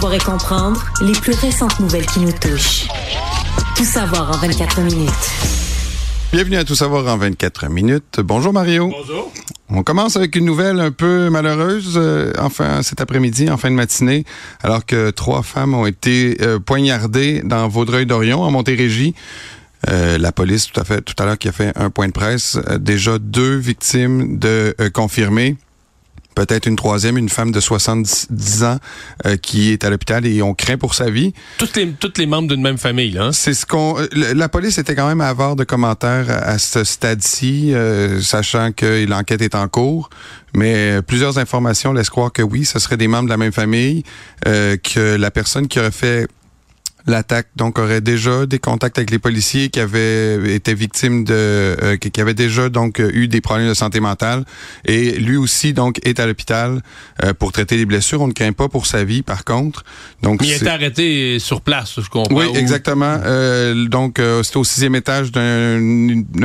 Savoir et comprendre les plus récentes nouvelles qui nous touchent. Tout savoir en 24 minutes. Bienvenue à Tout savoir en 24 minutes. Bonjour Mario. Bonjour. On commence avec une nouvelle un peu malheureuse, euh, enfin cet après-midi, en fin de matinée, alors que trois femmes ont été euh, poignardées dans Vaudreuil-Dorion, en Montérégie. Euh, la police, tout à fait, tout à l'heure, qui a fait un point de presse, euh, déjà deux victimes de euh, confirmées. Peut-être une troisième, une femme de 70 ans euh, qui est à l'hôpital et on craint pour sa vie. Toutes les, toutes les membres d'une même famille, hein? C'est ce qu'on. euh, La police était quand même avare de commentaires à, à ce stade-ci, euh, sachant que l'enquête est en cours. Mais euh, plusieurs informations laissent croire que oui, ce serait des membres de la même famille, euh, que la personne qui aurait fait l'attaque donc aurait déjà des contacts avec les policiers qui avaient été victimes de euh, qui avaient déjà donc eu des problèmes de santé mentale et lui aussi donc est à l'hôpital euh, pour traiter les blessures on ne craint pas pour sa vie par contre donc Mais il a c'est- été arrêté sur place, je comprends. oui, Ou- exactement. Euh, donc, euh, c'était au sixième étage d'un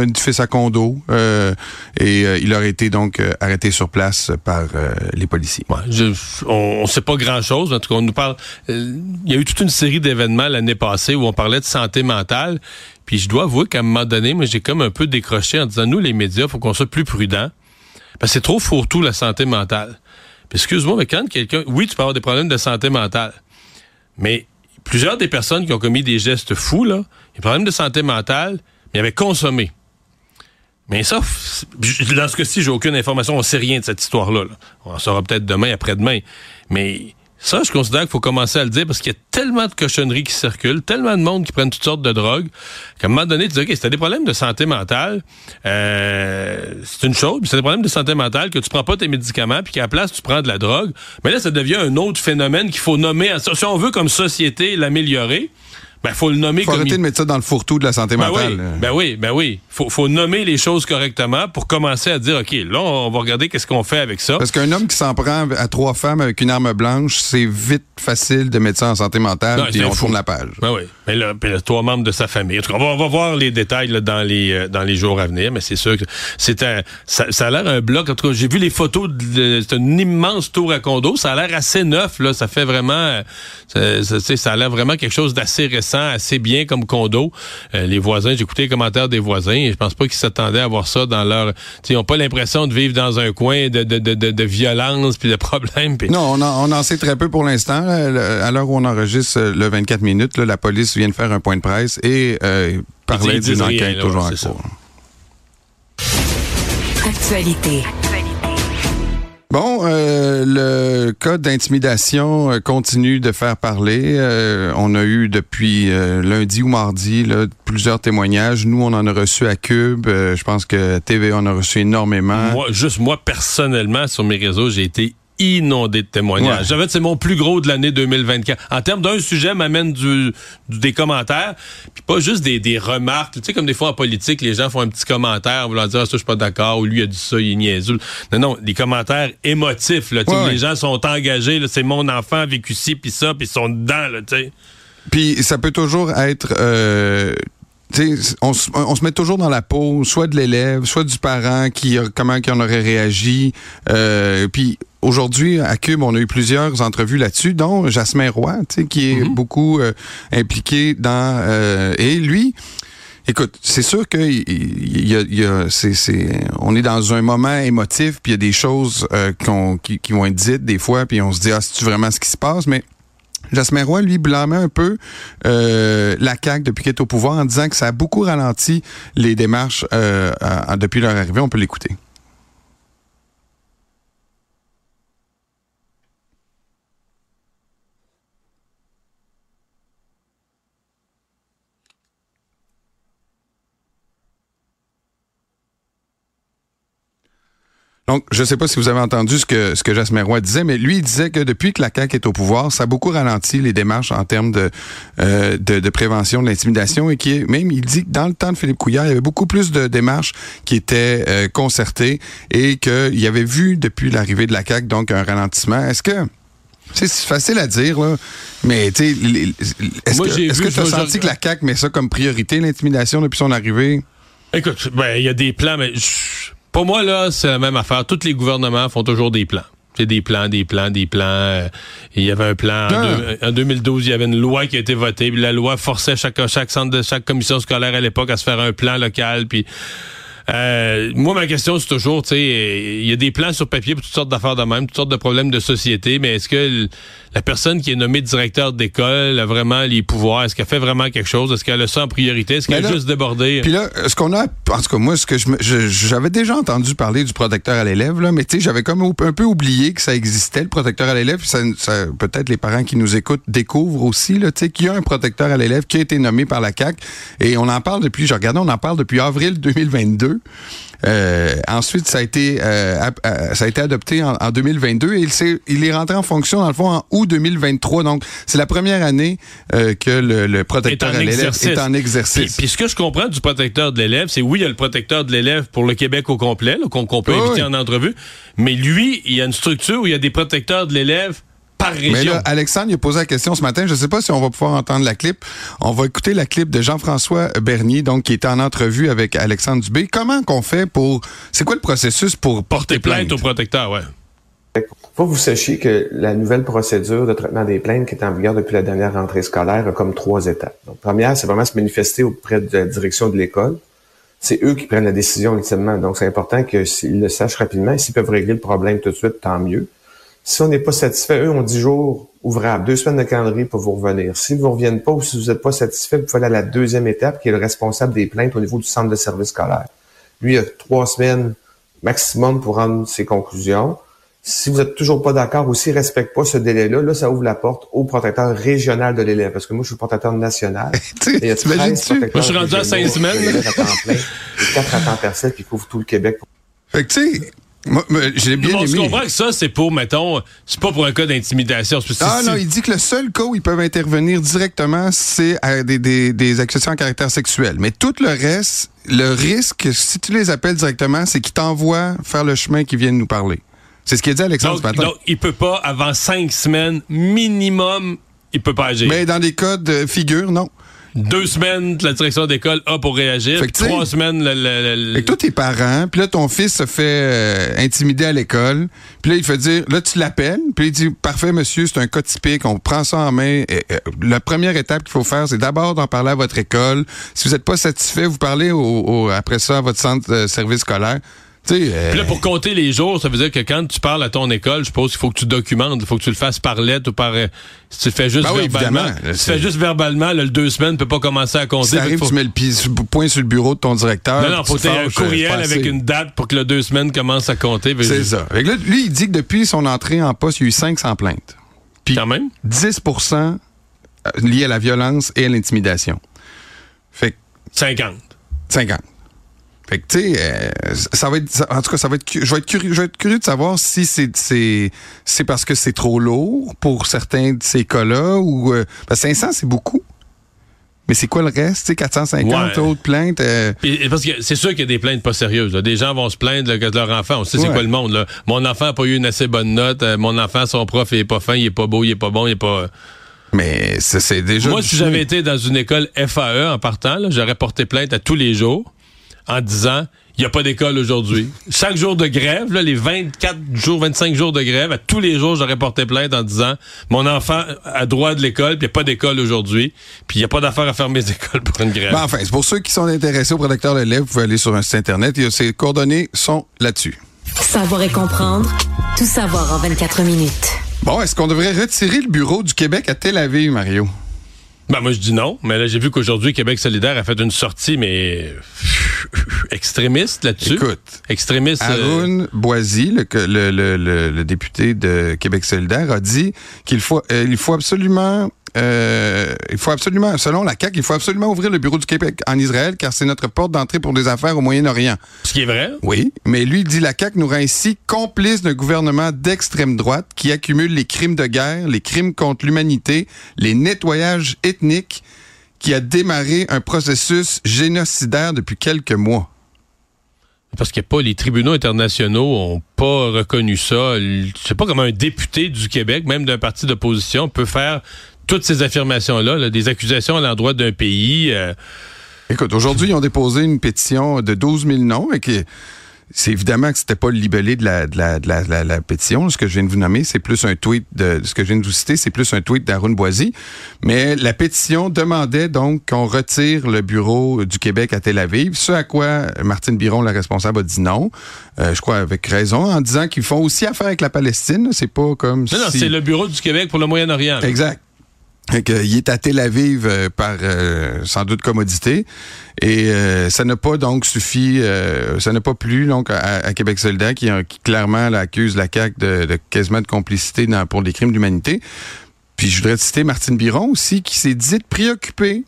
édifice à condo euh, et euh, il aurait été donc arrêté sur place par euh, les policiers. Ouais, je- on ne sait pas grand-chose. En tout cas, on nous parle... Il y a eu toute une série d'événements l'année passée où on parlait de santé mentale. Puis je dois avouer qu'à un moment donné, moi, j'ai comme un peu décroché en disant, nous, les médias, faut qu'on soit plus prudents. Parce que c'est trop fourre-tout, la santé mentale. Puis excuse-moi, mais quand quelqu'un... Oui, tu peux avoir des problèmes de santé mentale. Mais plusieurs des personnes qui ont commis des gestes fous, là, des problèmes de santé mentale, mais avaient consommé. Mais ça, dans ce cas-ci, j'ai aucune information. On sait rien de cette histoire-là. là. On en saura peut-être demain, après-demain. Mais ça, je considère qu'il faut commencer à le dire parce qu'il y a tellement de cochonneries qui circulent, tellement de monde qui prennent toutes sortes de drogues, qu'à un moment donné, tu dis, OK, si des problèmes de santé mentale, euh, c'est une chose. Puis si t'as des problèmes de santé mentale, que tu prends pas tes médicaments, puis qu'à la place, tu prends de la drogue, mais là, ça devient un autre phénomène qu'il faut nommer. Si on veut, comme société, l'améliorer, ben, faut le nommer faut comme arrêter il de mettre ça dans le fourre-tout de la santé ben mentale. oui, ben oui, ben oui. Faut, faut nommer les choses correctement pour commencer à dire, OK, là, on va regarder qu'est-ce qu'on fait avec ça. Parce qu'un homme qui s'en prend à trois femmes avec une arme blanche, c'est vite facile de mettre ça en santé mentale, puis on fou. tourne la page. Ben oui. Mais là, puis là, trois membres de sa famille. En tout cas, on va, on va voir les détails là, dans les euh, dans les jours à venir, mais c'est sûr que c'est un ça, ça a l'air un bloc. En tout cas, j'ai vu les photos. C'est une immense tour à condo. Ça a l'air assez neuf là. Ça fait vraiment. euh, ça a l'air vraiment quelque chose d'assez récent, assez bien comme condo. Euh, les voisins, j'ai écouté les commentaires des voisins. Et je pense pas qu'ils s'attendaient à voir ça dans leur. Ils ont pas l'impression de vivre dans un coin de de, de, de, de violence puis de problèmes. Non, on en, on en sait très peu pour l'instant. À l'heure où on enregistre euh, le 24 minutes, là, la police vient de faire un point de presse et euh, disent d'une enquête là, toujours en cours. Actualité. Bon, euh, le cas d'intimidation euh, continue de faire parler. Euh, on a eu depuis euh, lundi ou mardi plusieurs témoignages. Nous, on en a reçu à Cube. Je pense que TV en a reçu énormément. Moi, juste moi, personnellement, sur mes réseaux, j'ai été inondé de témoignages. Ouais. J'avais, c'est mon plus gros de l'année 2024. En termes d'un sujet, m'amène du, du- des commentaires, puis pas juste des, des remarques. Tu sais, comme des fois en politique, les gens font un petit commentaire, voulant dire, ah, ça, je suis pas d'accord, ou lui a dit ça, il est niaiseux. Non, non, des commentaires émotifs, là, Ouais, ouais. les gens sont engagés, c'est mon enfant a vécu ci, puis ça, puis ils sont dedans, là, tu sais. Puis ça peut toujours être... euh, on, se- on se met toujours dans la peau, soit de l'élève, soit du parent, qui comment qui en aurait réagi. Euh, puis aujourd'hui, à Cube, on a eu plusieurs entrevues là-dessus, dont Jasmin Roy, tu sais, qui est beaucoup euh, impliqué dans... euh, et lui... Écoute, c'est sûr que il y a, il y a- c'est- on est dans un moment émotif, puis il y a des choses euh, qui, qui vont être dites des fois, puis on se dit ah c'est vraiment ce qui se passe, mais Jasmin Roy, lui, blâmait un peu euh, la CAQ depuis qu'elle est au pouvoir en disant que ça a beaucoup ralenti les démarches euh, à- à- depuis leur arrivée. On peut l'écouter. Donc, je ne sais pas si vous avez entendu ce que, ce que Jasmin Roy disait, mais lui, il disait que depuis que la CAQ est au pouvoir, ça a beaucoup ralenti les démarches en termes de, euh, de, de prévention de l'intimidation et qui est, même, il dit que dans le temps de Philippe Couillard, il y avait beaucoup plus de démarches qui étaient euh, concertées et qu'il y avait vu depuis l'arrivée de la CAQ, donc, un ralentissement. Est-ce que... C'est facile à dire, là, mais tu est-ce que tu as senti que la CAQ met ça comme priorité, l'intimidation, depuis son arrivée? Écoute, ben, il y a des plans, mais pour moi, là, c'est la même affaire. Tous les gouvernements font toujours des plans. C'est des plans, des plans, des plans. Euh, il y avait un plan. En, 2012, il y avait une loi qui a été votée. Puis la loi forçait chaque, chaque centre de chaque commission scolaire à l'époque à se faire un plan local. Puis euh, moi, ma question, c'est toujours, tu sais, il y a des plans sur papier pour toutes sortes d'affaires de même, toutes sortes de problèmes de société, mais est-ce que la personne qui est nommée directeur d'école a vraiment les pouvoirs? Est-ce qu'elle fait vraiment quelque chose? Est-ce qu'elle a ça en priorité? Est-ce qu'elle a juste débordé? Puis là, ce qu'on a, en tout cas, moi, ce que je, j'avais déjà entendu parler du protecteur à l'élève, là, mais tu sais, j'avais comme un peu oublié que ça existait, le protecteur à l'élève. Ça, ça, peut-être les parents qui nous écoutent découvrent aussi, là, tu sais, qu'il y a un protecteur à l'élève qui a été nommé par la CAC. Et on en parle depuis, je regardais, on en parle depuis avril 2022. Euh, ensuite, ça a été euh, euh, ça a été adopté en, 2022 et il, est, il est rentré en fonction dans le fond en août 2023. Donc, c'est la première année que le, protecteur de l'élève est en exercice. Puis, ce que je comprends du protecteur de l'élève, c'est oui, il y a le protecteur de l'élève pour le Québec au complet, qu'on peut inviter en entrevue, mais lui, il y a une structure où il y a des protecteurs de l'élève mais là, Alexandre, il a posé la question ce matin. Je ne sais pas si on va pouvoir entendre la clip. On va écouter la clip de Jean-François Bernier, donc qui était en entrevue avec Alexandre Dubé. Comment qu'on fait pour... C'est quoi le processus pour porter, plainte? au protecteur, ouais. Faut que vous sachiez que la nouvelle procédure de traitement des plaintes qui est en vigueur depuis la dernière rentrée scolaire a comme trois étapes. Donc, première, c'est vraiment se manifester auprès de la direction de l'école. C'est eux qui prennent la décision ultimement. Donc, c'est important qu'ils le sachent rapidement. Et s'ils peuvent régler le problème tout de suite, tant mieux. Si on n'est pas satisfait, eux ont 10 jours ouvrables, deux semaines de calendrier pour vous revenir. Si vous ne reviennent pas ou si vous n'êtes pas satisfait, vous pouvez aller à la deuxième étape, qui est le responsable des plaintes au niveau du centre de service scolaire. Lui, il a trois semaines maximum pour rendre ses conclusions. Si vous n'êtes toujours pas d'accord ou s'il ne respecte pas ce délai-là, là, ça ouvre la porte au protecteur régional de l'élève. Parce que moi, je suis le protecteur national. il y a 13 Moi, je suis rendu à cinq semaines. À temps plein, quatre à temps partiel qui couvrent tout le Québec. Fait que, tu sais, moi, j'ai bien aimé. Je comprends que ça, c'est pour, mettons, c'est pas pour un cas d'intimidation. Ah non, il dit que le seul cas où ils peuvent intervenir directement, c'est à des, des, des accusations à caractère sexuel. Mais tout le reste, le risque, si tu les appelles directement, c'est qu'ils t'envoient faire le chemin qu'ils viennent nous parler. C'est ce qu'il a dit Alexandre ce matin. Donc, il peut pas, avant cinq semaines, minimum, il peut pas agir. Mais dans des cas de figure, non. Deux semaines, la direction d'école a pour réagir. trois semaines, le, le, le... toi, tes parents, puis là, ton fils se fait euh, intimider à l'école. Puis là, il fait dire, là, tu l'appelles. Puis il dit, parfait, monsieur, c'est un cas typique. On prend ça en main. Et, euh, la première étape qu'il faut faire, c'est d'abord d'en parler à votre école. Si vous n'êtes pas satisfait, vous parlez au, après ça à votre centre de service scolaire. Euh... Puis là, pour compter les jours, ça veut dire que quand tu parles à ton école, je suppose qu'il faut que tu documentes, il faut que tu le fasses par lettre ou par. Euh, si tu le fais juste ben verbalement. si tu fais juste verbalement, le deux semaines ne peut pas commencer à compter. Si arrive, tu mets le point sur le bureau de ton directeur. Non, non, faut un courriel avec une date pour que le deux semaines commence à compter. C'est ça. lui, il dit que depuis son entrée en poste, il y a eu 500 plaintes. Puis quand même? 10% euh, liés à la violence et à l'intimidation. Fait 50. 50. Fait que, tu sais, euh, ça va être, en tout cas, ça va être, je vais être curieux, je vais être curieux de savoir si c'est, c'est, c'est parce que c'est trop lourd pour certains de ces cas-là ou, euh, 500, c'est beaucoup. Mais c'est quoi le reste, tu sais, 450 autres plaintes? Euh? parce que c'est sûr qu'il y a des plaintes pas sérieuses. Des gens vont se plaindre là, de leur enfant. On sait c'est quoi le monde. Là. Mon enfant a pas eu une assez bonne note. Euh, mon enfant, son prof, il est pas fin, il est pas beau, il est pas bon, il est pas... Mais c'est déjà... Moi, si j'avais été dans une école FAE en partant, j'aurais porté plainte à tous les jours en disant il n'y a pas d'école aujourd'hui. Chaque jour de grève, là, les 24 jours, 25 jours de grève, à tous les jours, j'aurais porté plainte en disant mon enfant a droit de l'école, puis il n'y a pas d'école aujourd'hui, puis il n'y a pas d'affaire à fermer les écoles pour une grève. Ben enfin, c'est pour ceux qui sont intéressés au protecteur de l'élève, vous pouvez aller sur un site Internet. Et ces coordonnées sont là-dessus. Savoir et comprendre, tout savoir en 24 minutes. Bon, est-ce qu'on devrait retirer le bureau du Québec à Tel Aviv, Mario? Ben moi je dis non, mais là j'ai vu qu'aujourd'hui Québec solidaire a fait une sortie mais extrémiste là-dessus? Écoute, extrémiste. Euh, Arun Boisy, le, le, le, le, député de Québec solidaire, a dit qu'il faut euh, il faut absolument euh, il faut absolument, selon la CAQ, il faut absolument ouvrir le bureau du Québec en Israël car c'est notre porte d'entrée pour des affaires au Moyen-Orient. Ce qui est vrai. Oui, mais lui dit la CAQ nous rend ici complice d'un gouvernement d'extrême droite qui accumule les crimes de guerre, les crimes contre l'humanité, les nettoyages ethniques, qui a démarré un processus génocidaire depuis quelques mois. Parce que pas les tribunaux internationaux ont pas reconnu ça. C'est pas comme un député du Québec, même d'un parti d'opposition, peut faire toutes ces affirmations-là, des accusations à l'endroit d'un pays. Euh. Écoute, aujourd'hui, ils ont déposé une pétition de 12 000 noms et c'est évidemment que c'était pas le libellé de la, de la, de la, la, pétition. Ce que je viens de vous nommer, c'est plus un tweet de, ce que je viens de vous citer, c'est plus un tweet Boisy. Mais la pétition demandait donc qu'on retire le bureau du Québec à Tel Aviv. Ce à quoi Martine Biron, la responsable, a dit non. Euh, je crois avec raison, en disant qu'ils font aussi affaire avec la Palestine. C'est pas comme non, non, c'est le bureau du Québec pour le Moyen-Orient. Exact. Il est à Tel Aviv euh, par euh, sans doute commodité et ça n'a pas donc suffi, ça n'a pas plu donc à, Québec solidaire qui, clairement accuse la CAQ de, quasiment de complicité dans, pour des crimes d'humanité. Puis je voudrais citer Martine Biron aussi qui s'est dite préoccupée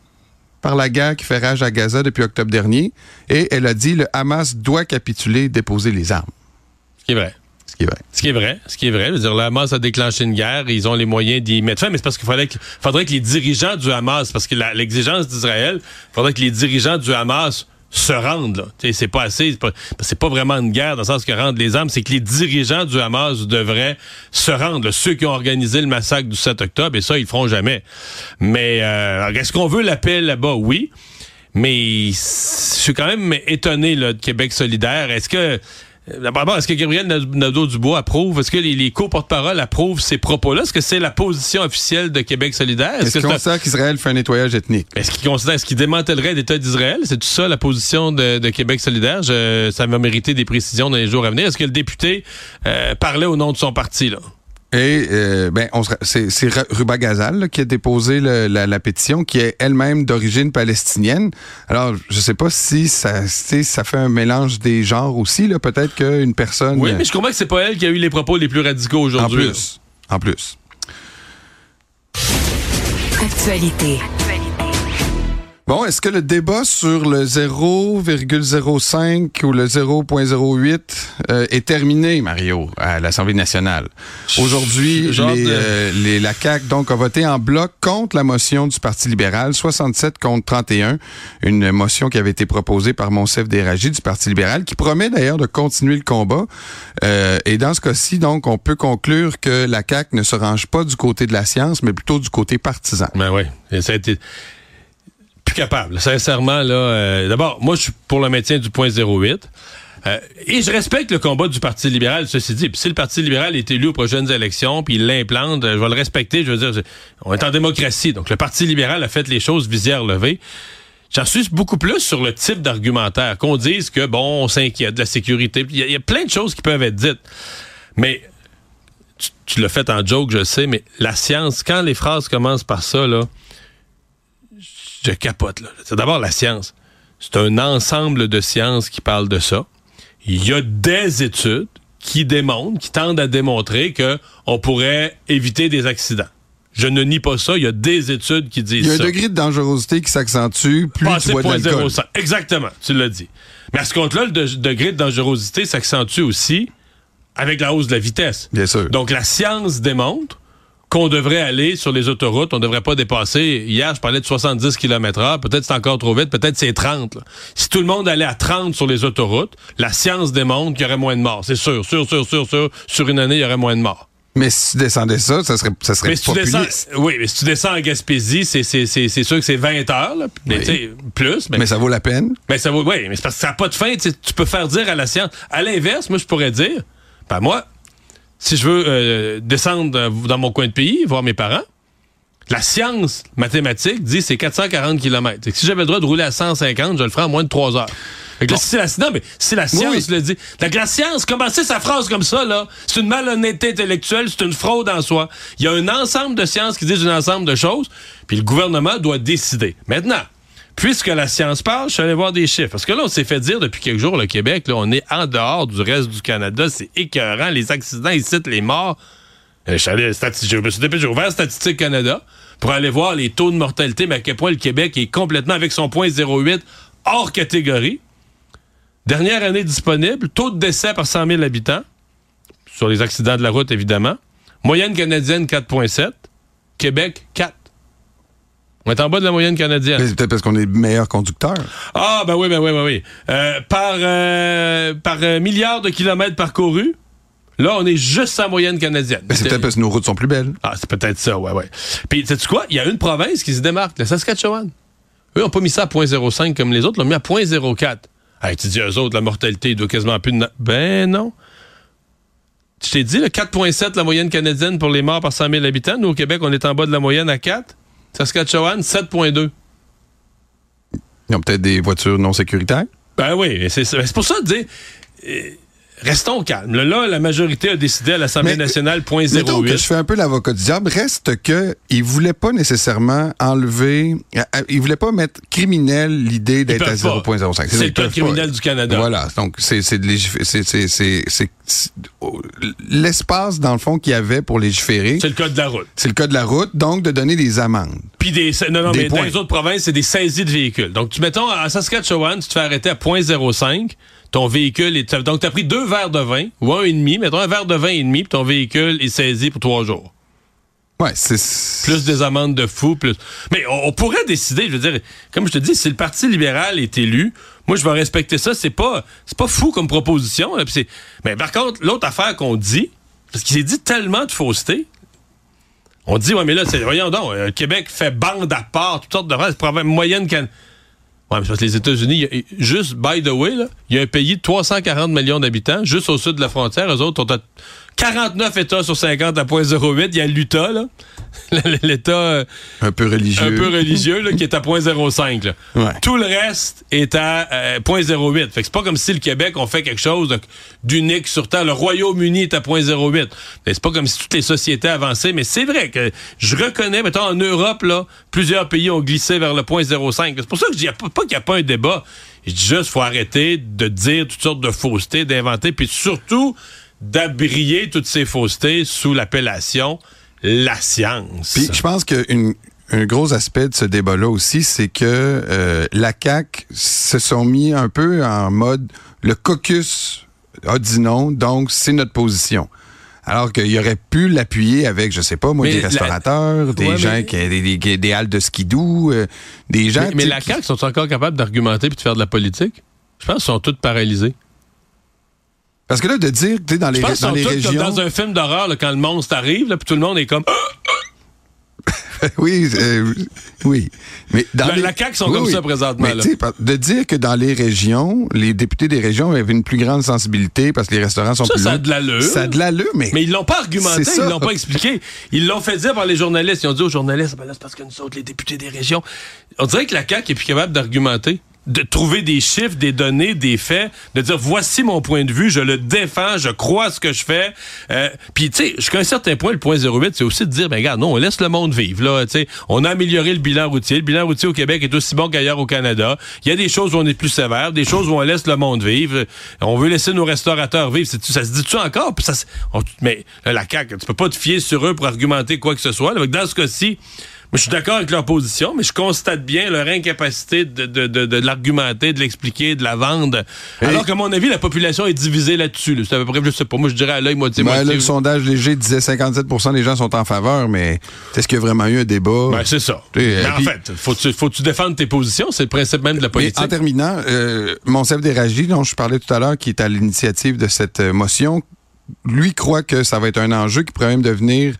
par la guerre qui fait rage à Gaza depuis octobre dernier et elle a dit le Hamas doit capituler, déposer les armes. Ce qui est vrai. Ce qui est vrai. Ce qui est vrai. Je veux dire, le Hamas a déclenché une guerre, ils ont les moyens d'y mettre fin, mais c'est parce qu'il faudrait que, faudrait que les dirigeants du Hamas, parce que l'exigence d'Israël, faudrait que les dirigeants du Hamas se rendent. Là. C'est pas assez. C'est pas, vraiment une guerre dans le sens que rendre les armes, c'est que les dirigeants du Hamas devraient se rendre. Ceux qui ont organisé le massacre du 7 octobre, et ça, ils feront jamais. Mais euh, est-ce qu'on veut l'appel là-bas? Oui. Mais je suis quand même étonné là, de Québec solidaire. Est-ce que D'abord, est-ce que Gabriel Nadeau-Dubois approuve, est-ce que les, les co-porte-parole approuvent ces propos-là? Est-ce que c'est la position officielle de Québec solidaire? Est-ce qu'il considère qu'Israël fait un nettoyage ethnique? Est-ce qu'il considère, est-ce qu'il démantèlerait l'État d'Israël? C'est tout ça la position de, Québec solidaire? ça va mériter des précisions dans les jours à venir. Est-ce que le député euh, parlait au nom de son parti, là? Et euh, ben, c'est, Ruba Gazal qui a déposé la, pétition, qui est elle-même d'origine palestinienne. Alors, je sais pas si ça, ça fait un mélange des genres aussi. Là. Peut-être qu'une personne. Oui, mais je comprends que c'est pas elle qui a eu les propos les plus radicaux aujourd'hui. En plus. En plus. Actualité. Bon, est-ce que le débat sur le 0,05 ou le 0,08 euh, est terminé, Mario, à l'Assemblée nationale? Aujourd'hui, euh, les, la CAQ donc a voté en bloc contre la motion du Parti libéral, 67 contre 31, une motion qui avait été proposée par Monsef Déragi du Parti libéral, qui promet d'ailleurs de continuer le combat. Euh, et dans ce cas-ci, donc, on peut conclure que la CAQ ne se range pas du côté de la science, mais plutôt du côté partisan. Ben oui, ça a été capable. Sincèrement, là, euh, d'abord, moi, je suis pour le maintien du point 08. Euh, et je respecte le combat du Parti libéral, ceci dit. Puis si le Parti libéral est élu aux prochaines élections, puis il l'implante, je vais le respecter. Je veux dire, on est en démocratie. Donc, le Parti libéral a fait les choses visière levée. J'en suis beaucoup plus sur le type d'argumentaire. Qu'on dise que, bon, on s'inquiète de la sécurité. Il y, a plein de choses qui peuvent être dites. Mais, tu, tu l'as fait en joke, je sais, mais la science, quand les phrases commencent par ça, là, je capote. Là. C'est d'abord la science. C'est un ensemble de sciences qui parlent de ça. Il y a des études qui démontrent, qui tendent à démontrer que on pourrait éviter des accidents. Je ne nie pas ça. Il y a des études qui disent ça. Il y a un degré de dangerosité qui s'accentue plus tu bois de Exactement, tu l'as dit. Mais à ce compte-là, le degré de dangerosité s'accentue aussi avec la hausse de la vitesse. Bien sûr. Donc la science démontre qu'on devrait aller sur les autoroutes, on ne devrait pas dépasser. Hier, je parlais de 70 km h peut-être c'est encore trop vite, peut-être c'est 30. Si tout le monde allait à 30 sur les autoroutes, la science démontre qu'il y aurait moins de morts. C'est sûr, sûr, sûr, sûr, sûr. Sur une année, il y aurait moins de morts. Mais si tu descendais ça, ça serait, ça serait mais si tu descends, Oui, mais si tu descends en Gaspésie, c'est, sûr que c'est 20 heures, là, plus. Mais, ça vaut la peine. Mais ça vaut, oui, mais c'est parce que ça n'a pas de fin. Tu peux faire dire à la science. À l'inverse, moi, je pourrais dire, ben moi, si je veux euh, descendre dans mon coin de pays, voir mes parents, la science mathématique dit c'est 440 km. si j'avais le droit de rouler à 150, je le ferais en moins de 3 heures. la, non, mais c'est la science le dit. la science, commencer sa phrase comme ça, là, c'est une malhonnêteté intellectuelle, c'est une fraude en soi. Il y a un ensemble de sciences qui disent un ensemble de choses, puis le gouvernement doit décider. Maintenant, puisque la science parle, je suis allé voir des chiffres. Parce que là, on s'est fait dire depuis quelques jours, le Québec, là, on est en dehors du reste du Canada. C'est écœurant. Les accidents, ils citent les morts. Euh, je suis je me suis ouvert Statistique Canada pour aller voir les taux de mortalité, mais à quel point le Québec est complètement, avec son point 0,8, hors catégorie. Dernière année disponible, taux de décès par 100 000 habitants, sur les accidents de la route, évidemment. Moyenne canadienne, 4,7. Québec, 4. On est en bas de la moyenne canadienne. C'est peut-être parce qu'on est meilleur conducteur. Ah, ben oui, ben oui, ben oui. Euh, par euh, par euh, milliard de kilomètres parcourus, là, on est juste à moyenne canadienne. Ben, c'est peut-être parce que nos routes sont plus belles. Ah, c'est peut-être ça, ouais, ouais. Puis, sais-tu quoi? Il y a une province qui se démarque, la Saskatchewan. Eux n'ont pas mis ça à 0.05 comme les autres, l'ont mis à 0.04. Hey, tu dis, eux autres, la mortalité, il doit quasiment plus de... Ben non. Je t'ai dit, le 4,7 la moyenne canadienne pour les morts par 100 000 habitants. Nous, au Québec, on est en bas de la moyenne à 4. Saskatchewan, 7,2. Ils ont peut-être des voitures non sécuritaires? Ben oui, c'est pour ça de dire... Restons calmes. Là, la majorité a décidé à l'Assemblée nationale, point 08. je fais un peu l'avocat du diable. Reste que il voulait pas nécessairement enlever, euh, euh, il voulait pas mettre criminel l'idée d'être à 0.05. C'est le code criminel du Canada. Voilà. Donc, c'est l'espace, dans le fond, qu'il y avait pour légiférer. C'est le code de la route. C'est le code de la route, donc de donner des amendes. Puis des, non, non, mais dans les autres provinces, c'est des saisies de véhicules. Donc, tu mettons, à Saskatchewan, tu te fais arrêter à 0.05 ton véhicule est. Donc, tu as pris deux verres de vin, ou un et demi, mettons un verre de vin et demi, puis ton véhicule est saisi pour trois jours. Ouais, c'est. Plus des amendes de fou, plus. Mais on, pourrait décider, je veux dire, comme je te dis, si le Parti libéral est élu, moi, je vais respecter ça. C'est pas, c'est pas fou comme proposition. mais par contre, l'autre affaire qu'on dit, parce qu'il s'est dit tellement de fausseté, on dit, ouais, mais là, c'est, voyons donc, euh, Québec fait bande à part, toutes sortes de phrases, problème moyenne Ouais, mais parce que les États-Unis, juste, by the way, il y a un pays de 340 millions d'habitants, juste au sud de la frontière. Eux autres ont 49 États sur 50 à 0.08. Il y a l'Utah, là. L'État. Euh, un peu religieux. Un peu religieux, là, qui est à 0.05. Tout le reste est à 0.08. Euh, fait que c'est pas comme si le Québec, on fait quelque chose d'unique sur Terre. Le Royaume-Uni est à 0.08. C'est pas comme si toutes les sociétés avançaient, mais c'est vrai que je reconnais, mettons, en Europe, là, plusieurs pays ont glissé vers le 0.05. C'est pour ça que je dis pas, pas qu'il n'y a pas un débat. Je dis juste, faut arrêter de dire toutes sortes de faussetés, d'inventer, puis surtout, d'abrier toutes ces faussetés sous l'appellation la science. Puis je pense qu'un gros aspect de ce débat-là aussi, c'est que euh, la CAQ se sont mis un peu en mode le caucus a dit non, donc c'est notre position. Alors qu'il aurait pu l'appuyer avec, je sais pas, moi, des restaurateurs, des gens qui ont des, des, halles de skidoo, euh, des gens. Mais, mais la CAQ sont encore capables d'argumenter puis de faire de la politique? Je pense qu'ils sont tous paralysés. Parce que là, de dire, tu sais, dans les, dans les régions... Comme dans un film d'horreur, quand le monstre arrive, puis tout le monde est comme... oui, euh, oui. Mais dans la, CAQ sont comme ça présentement. là. De dire que dans les régions, les députés des régions avaient une plus grande sensibilité parce que les restaurants sont plus ça a de l'allure. Ça a de l'allure, mais... Mais ils l'ont pas argumenté, ils l'ont pas expliqué. Ils l'ont fait dire par les journalistes. Ils ont dit aux journalistes, ben là, c'est parce que nous autres, les députés des régions... On dirait que la CAQ est plus capable d'argumenter de trouver des chiffres, des données, des faits, de dire voici mon point de vue, je le défends, je crois à ce que je fais. Euh, Puis tu sais, jusqu'à un certain point, le point 08, c'est aussi de dire, ben regarde, non, on laisse le monde vivre. Là, tu sais, on a amélioré le bilan routier. Le bilan routier au Québec est aussi bon qu'ailleurs au Canada. Il y a des choses où on est plus sévère, des choses où on laisse le monde vivre. On veut laisser nos restaurateurs vivre. Ça se dit-tu encore? Ça, mais la CAQ, tu peux pas te fier sur eux pour argumenter quoi que ce soit. dans ce cas-ci, je suis d'accord avec leur position, mais je constate bien leur incapacité de, de, de, de l'argumenter, de l'expliquer, de la vendre. Alors qu'à mon avis, la population est divisée là-dessus. C'est à peu près, je sais pas, moi je dirais à l'œil moitié-moitié. Ben, le sondage léger disait 57% des gens sont en faveur, mais est-ce qu'il y a vraiment eu un débat? Ben, c'est ça. mais en fait, faut-tu faut -tu défendre tes positions? C'est le principe même de la politique. en terminant, euh, Monsef Déragi, dont je parlais tout à l'heure, qui est à l'initiative de cette euh, motion, lui croit que ça va être un enjeu qui pourrait même devenir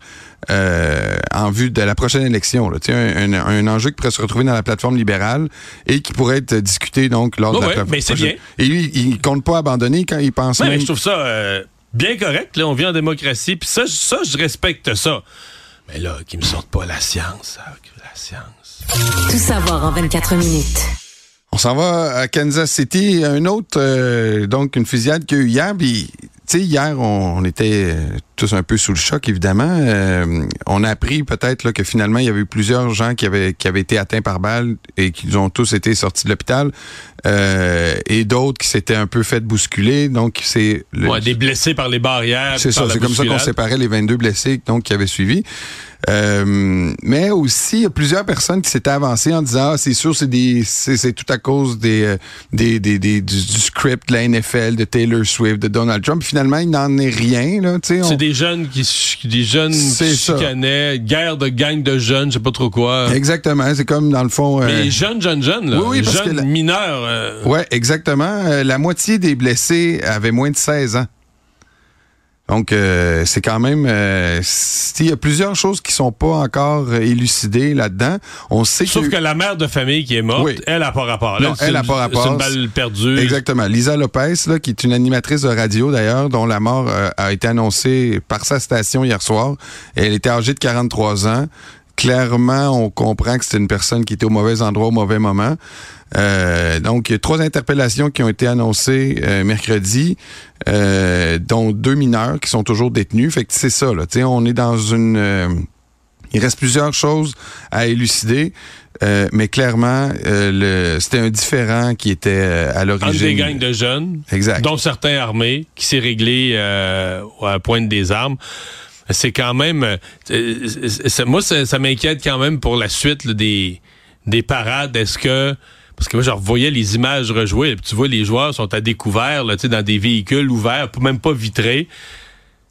euh, en vue de la prochaine élection. Là. Un, un, enjeu qui pourrait se retrouver dans la plateforme libérale et qui pourrait être discuté donc lors de la plateforme. Mais c'est bien. Et lui, il compte pas abandonner quand il pense même... mais je trouve ça euh, bien correct. Là, on vit en démocratie, puis ça, ça, je respecte ça. Mais là, qu'ils me sortent pas la science, la science. Tout savoir en 24 minutes. On s'en va à Kansas City. Un autre, euh, donc une fusillade qu'il y a eu hier, puis sais, hier, on, était tous un peu sous le choc, évidemment. Euh, on a appris peut-être que finalement, il y avait eu plusieurs gens qui avaient, qui avaient été atteints par balle et qui ont tous été sortis de l'hôpital. Euh, et d'autres qui s'étaient un peu fait bousculer. Donc, c'est... des blessés par les barrières. C'est ça, c'est comme ça qu'on séparait les 22 blessés donc, qui avaient suivi. Euh, mais aussi, il y a plusieurs personnes qui s'étaient avancées en disant, ah, c'est sûr, c'est des, c'est, tout à cause des, des, des, des du, script de la NFL, de Taylor Swift, de Donald Trump. Finalement, il n'en est rien, là. C'est des jeunes qui, des jeunes qui chicanaient, guerre de gang de jeunes, je sais pas trop quoi. Exactement. C'est comme, dans le fond. Euh, Mais jeunes, jeunes, jeunes, là. Oui, oui, jeunes mineurs. Ouais, exactement. la moitié des blessés avaient moins de 16 ans. Donc, euh, c'est quand même... Euh, il y a plusieurs choses qui sont pas encore élucidées là-dedans. On sait Sauf que, la mère de famille qui est morte, elle n'a pas rapport. Non, elle n'a pas rapport. C'est une balle perdue. Exactement. Lisa Lopez, là, qui est une animatrice de radio d'ailleurs, dont la mort euh, a été annoncée par sa station hier soir. Elle était âgée de 43 ans. Clairement, on comprend que c'est une personne qui était au mauvais endroit au mauvais moment. Euh, donc, il y a trois interpellations qui ont été annoncées euh, mercredi, euh, dont deux mineurs qui sont toujours détenus. Fait que c'est ça, là. on est dans une... il reste plusieurs choses à élucider. mais clairement, c'était un différent qui était à l'origine. des gangs de jeunes, exact. dont certains armés, qui s'est réglé à la pointe des armes c'est quand même moi ça, m'inquiète quand même pour la suite des des parades est-ce que parce que moi, je revoyais les images rejouées. tu vois, les joueurs sont à découvert là, dans des véhicules ouverts, même pas vitrés.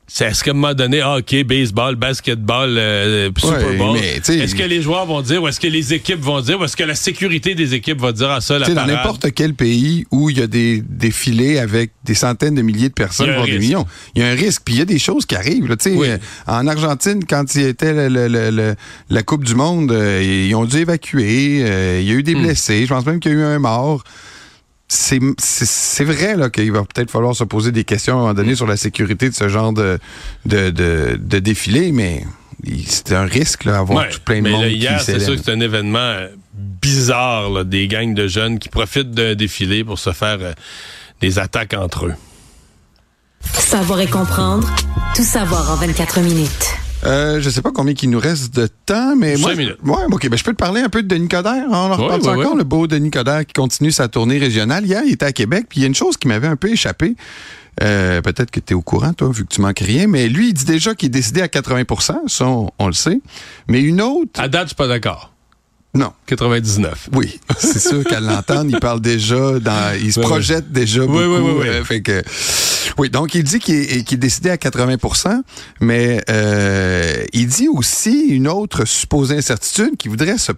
C'est est-ce qu'à un moment donné, ah, OK, baseball, basketball, euh, Super Bowl, est-ce que les joueurs vont dire ou est-ce que les équipes vont dire ou est-ce que la sécurité des équipes va dire à ah, ça la Dans n'importe quel pays où il y a des défilés avec des centaines de milliers de personnes, voire des millions, il y a un risque. Puis il y a des choses qui arrivent. Là, euh, En Argentine, quand il y était la Coupe du Monde, euh, ils ont dû évacuer. il y a eu des hmm. blessés. Je pense même qu'il y a eu un mort c'est vrai là qu'il va peut-être falloir se poser des questions à un moment donné sur la sécurité de ce genre de, de, de, défilé, mais c'est un risque là, avoir tout plein de monde. hier, c'est sûr que c'est un événement euh, bizarre, des gangs de jeunes qui profitent d'un défilé pour se faire euh, des attaques entre eux. Savoir et comprendre, tout savoir en 24 minutes. Euh, je sais pas combien il nous reste de temps, mais moi, ouais, ok, ben je peux te parler un peu de Denis Coderre. On en reparle encore, le beau Denis Coderre qui continue sa tournée régionale. Hier, il était à Québec, puis il y a une chose qui m'avait un peu échappé. Euh, peut-être que tu es au courant, toi, vu que tu manques rien, mais lui, il dit déjà qu'il est décidé à 80 ça, on, le sait. Mais une autre... À date, je suis pas d'accord. Non. 99. Oui, c'est sûr qu'à l'entendre, il parle déjà, dans, il se projette déjà beaucoup. Oui, oui, oui. Euh, fait que, oui, donc il dit qu'il est, décidé à 80% mais euh, il dit aussi une autre supposée incertitude qui voudrait se,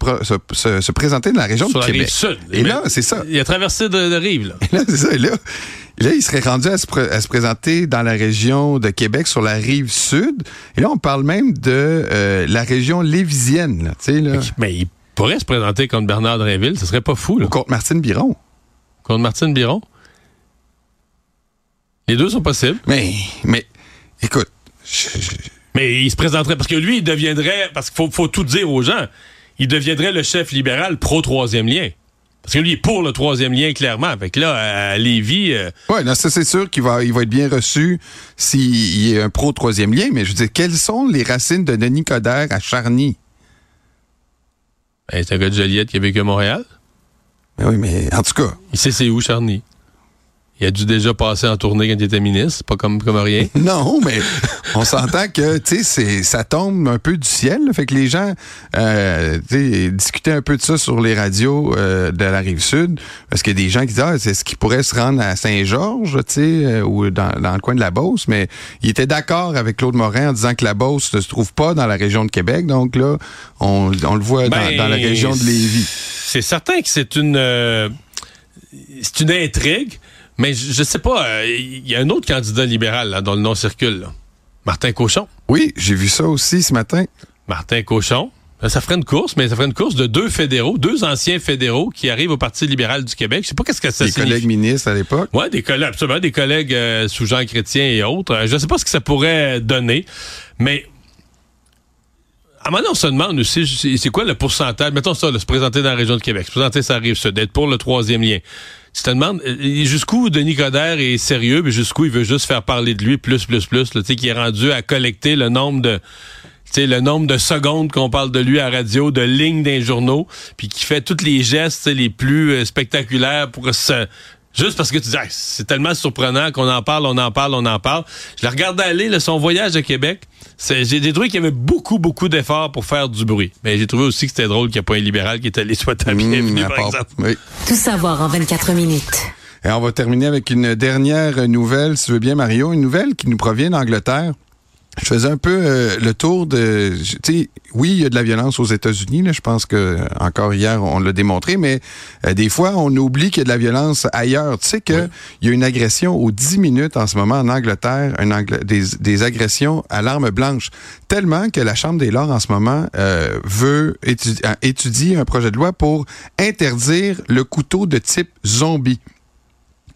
se, présenter dans la région de Québec. sud. Et là, c'est ça. Il a traversé de, rive, là. Et là, c'est ça. Et là, là, il serait rendu à se, à se, présenter dans la région de Québec sur la rive sud. Et là, on parle même de euh, la région lévisienne. Là, là. Mais il pourrait se présenter contre Bernard Drinville, ce serait pas fou. Là. Ou contre Martine Biron. Contre Martine Biron? Les deux sont possibles. Mais, mais, écoute. Mais il se présenterait, parce que lui, il deviendrait, parce qu'il faut, tout dire aux gens, il deviendrait le chef libéral pro-troisième lien. Parce que lui, il est pour le troisième lien, clairement. Avec là, à Lévis... Euh, oui, ça, c'est sûr qu'il va, il va être bien reçu s'il est un pro-troisième lien. Mais je veux dire, quelles sont les racines de Denis Coderre à Charny? Ben, c'est un gars de Joliette qui a vécu à Montréal. Ben oui, mais en tout cas. Il sait c'est où, Charny. Il a dû déjà passer en tournée quand il était ministre, pas comme, comme rien. non, mais on s'entend que, tu sais, ça tombe un peu du ciel. fait que les gens, euh, discutaient un peu de ça sur les radios euh, de la Rive-Sud, parce qu'il y a des gens qui disent, ah, c'est ce qui pourrait se rendre à Saint-Georges, tu sais, euh, ou dans, le coin de la Beauce, mais il était d'accord avec Claude Morin en disant que la Beauce ne se trouve pas dans la région de Québec. Donc là, on, le voit dans, ben, la région de Lévis. C'est certain que c'est une... c'est une intrigue. Mais je, sais pas, euh, il y a un autre candidat libéral là, dont le nom circule. Martin Cochon. Oui, j'ai vu ça aussi ce matin. Martin Cochon. Euh, ça ferait une course, mais ça ferait une course de deux fédéraux, deux anciens fédéraux qui arrivent au Parti libéral du Québec. Je sais pas qu'est-ce que ça Des collègues ministres à l'époque. Oui, des collègues, absolument, des collègues euh, sous Jean Chrétien et autres. je ne sais pas ce que ça pourrait donner, mais à un moment on se demande aussi, c'est quoi le pourcentage, mettons ça, se présenter dans la région de Québec, se présenter ça arrive ça, d'être pour le troisième lien tu te demandes euh, jusqu'où Denis Coderre est sérieux, mais jusqu'où il veut juste faire parler de lui plus, plus, plus, tu sais, qui est rendu à collecter le nombre de le nombre de secondes qu'on parle de lui à radio, de lignes d'un journaux, puis qui fait tous les gestes les plus euh, spectaculaires pour se Juste parce que tu dis, c'est tellement surprenant qu'on en parle, on en parle, on en parle. Je la regardé aller, son voyage à Québec. J'ai trouvé qu'il y avait beaucoup, beaucoup d'efforts pour faire du bruit. Mais j'ai trouvé aussi que c'était drôle qu'il n'y ait pas un libéral qui est allé soit à mmh, par exemple. Tout savoir en 24 minutes. Et on va terminer avec une dernière nouvelle, si tu veux bien, Mario. Une nouvelle qui nous provient d'Angleterre. Je faisais un peu euh, le tour de, tu sais, oui, il y a de la violence aux États-Unis. Je pense que encore hier on l'a démontré, mais euh, des fois on oublie qu'il y a de la violence ailleurs. Tu sais qu'il y a une agression aux 10 minutes en ce moment en Angleterre, des, des, agressions à l'arme blanche, tellement que la Chambre des Lords en ce moment euh, veut étudier, étudier un projet de loi pour interdire le couteau de type zombie.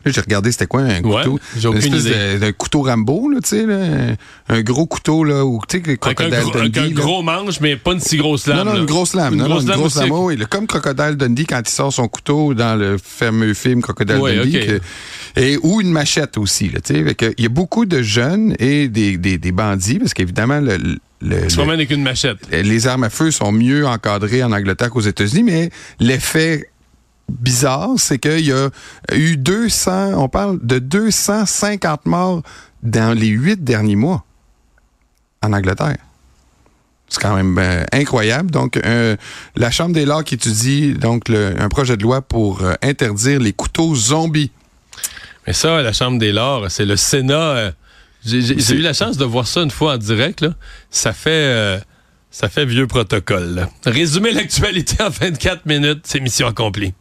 J'ai regardé c'était quoi un couteau? j'ai aucune une espèce couteau Rambo, là, tu sais, là, un gros couteau, là, où, tu sais, Crocodile avec un, Dundee. Un gros manche, mais pas une si grosse lame. Non, non, une grosse lame. Une non, grosse non, une grosse lame, oui. Comme Crocodile Dundee quand il sort son couteau dans le fameux film Crocodile Dundee. et, ou une machette aussi, là, tu sais. Il y a beaucoup de jeunes et des, des, des bandits, parce qu'évidemment, le, le, se avec une machette. Les armes à feu sont mieux encadrées en Angleterre qu'aux États-Unis, mais l'effet bizarre, c'est qu'il y a eu 200, on parle de 250 morts dans les huit derniers mois en Angleterre. C'est quand même ben, incroyable. Donc, euh, la Chambre des Lords qui étudie donc un projet de loi pour euh, interdire les couteaux zombies. Mais ça, la Chambre des Lords, c'est le Sénat. Euh, j'ai eu la chance de voir ça une fois en direct. Ça fait ça fait vieux protocole. Résumer l'actualité en 24 minutes, c'est mission accomplie.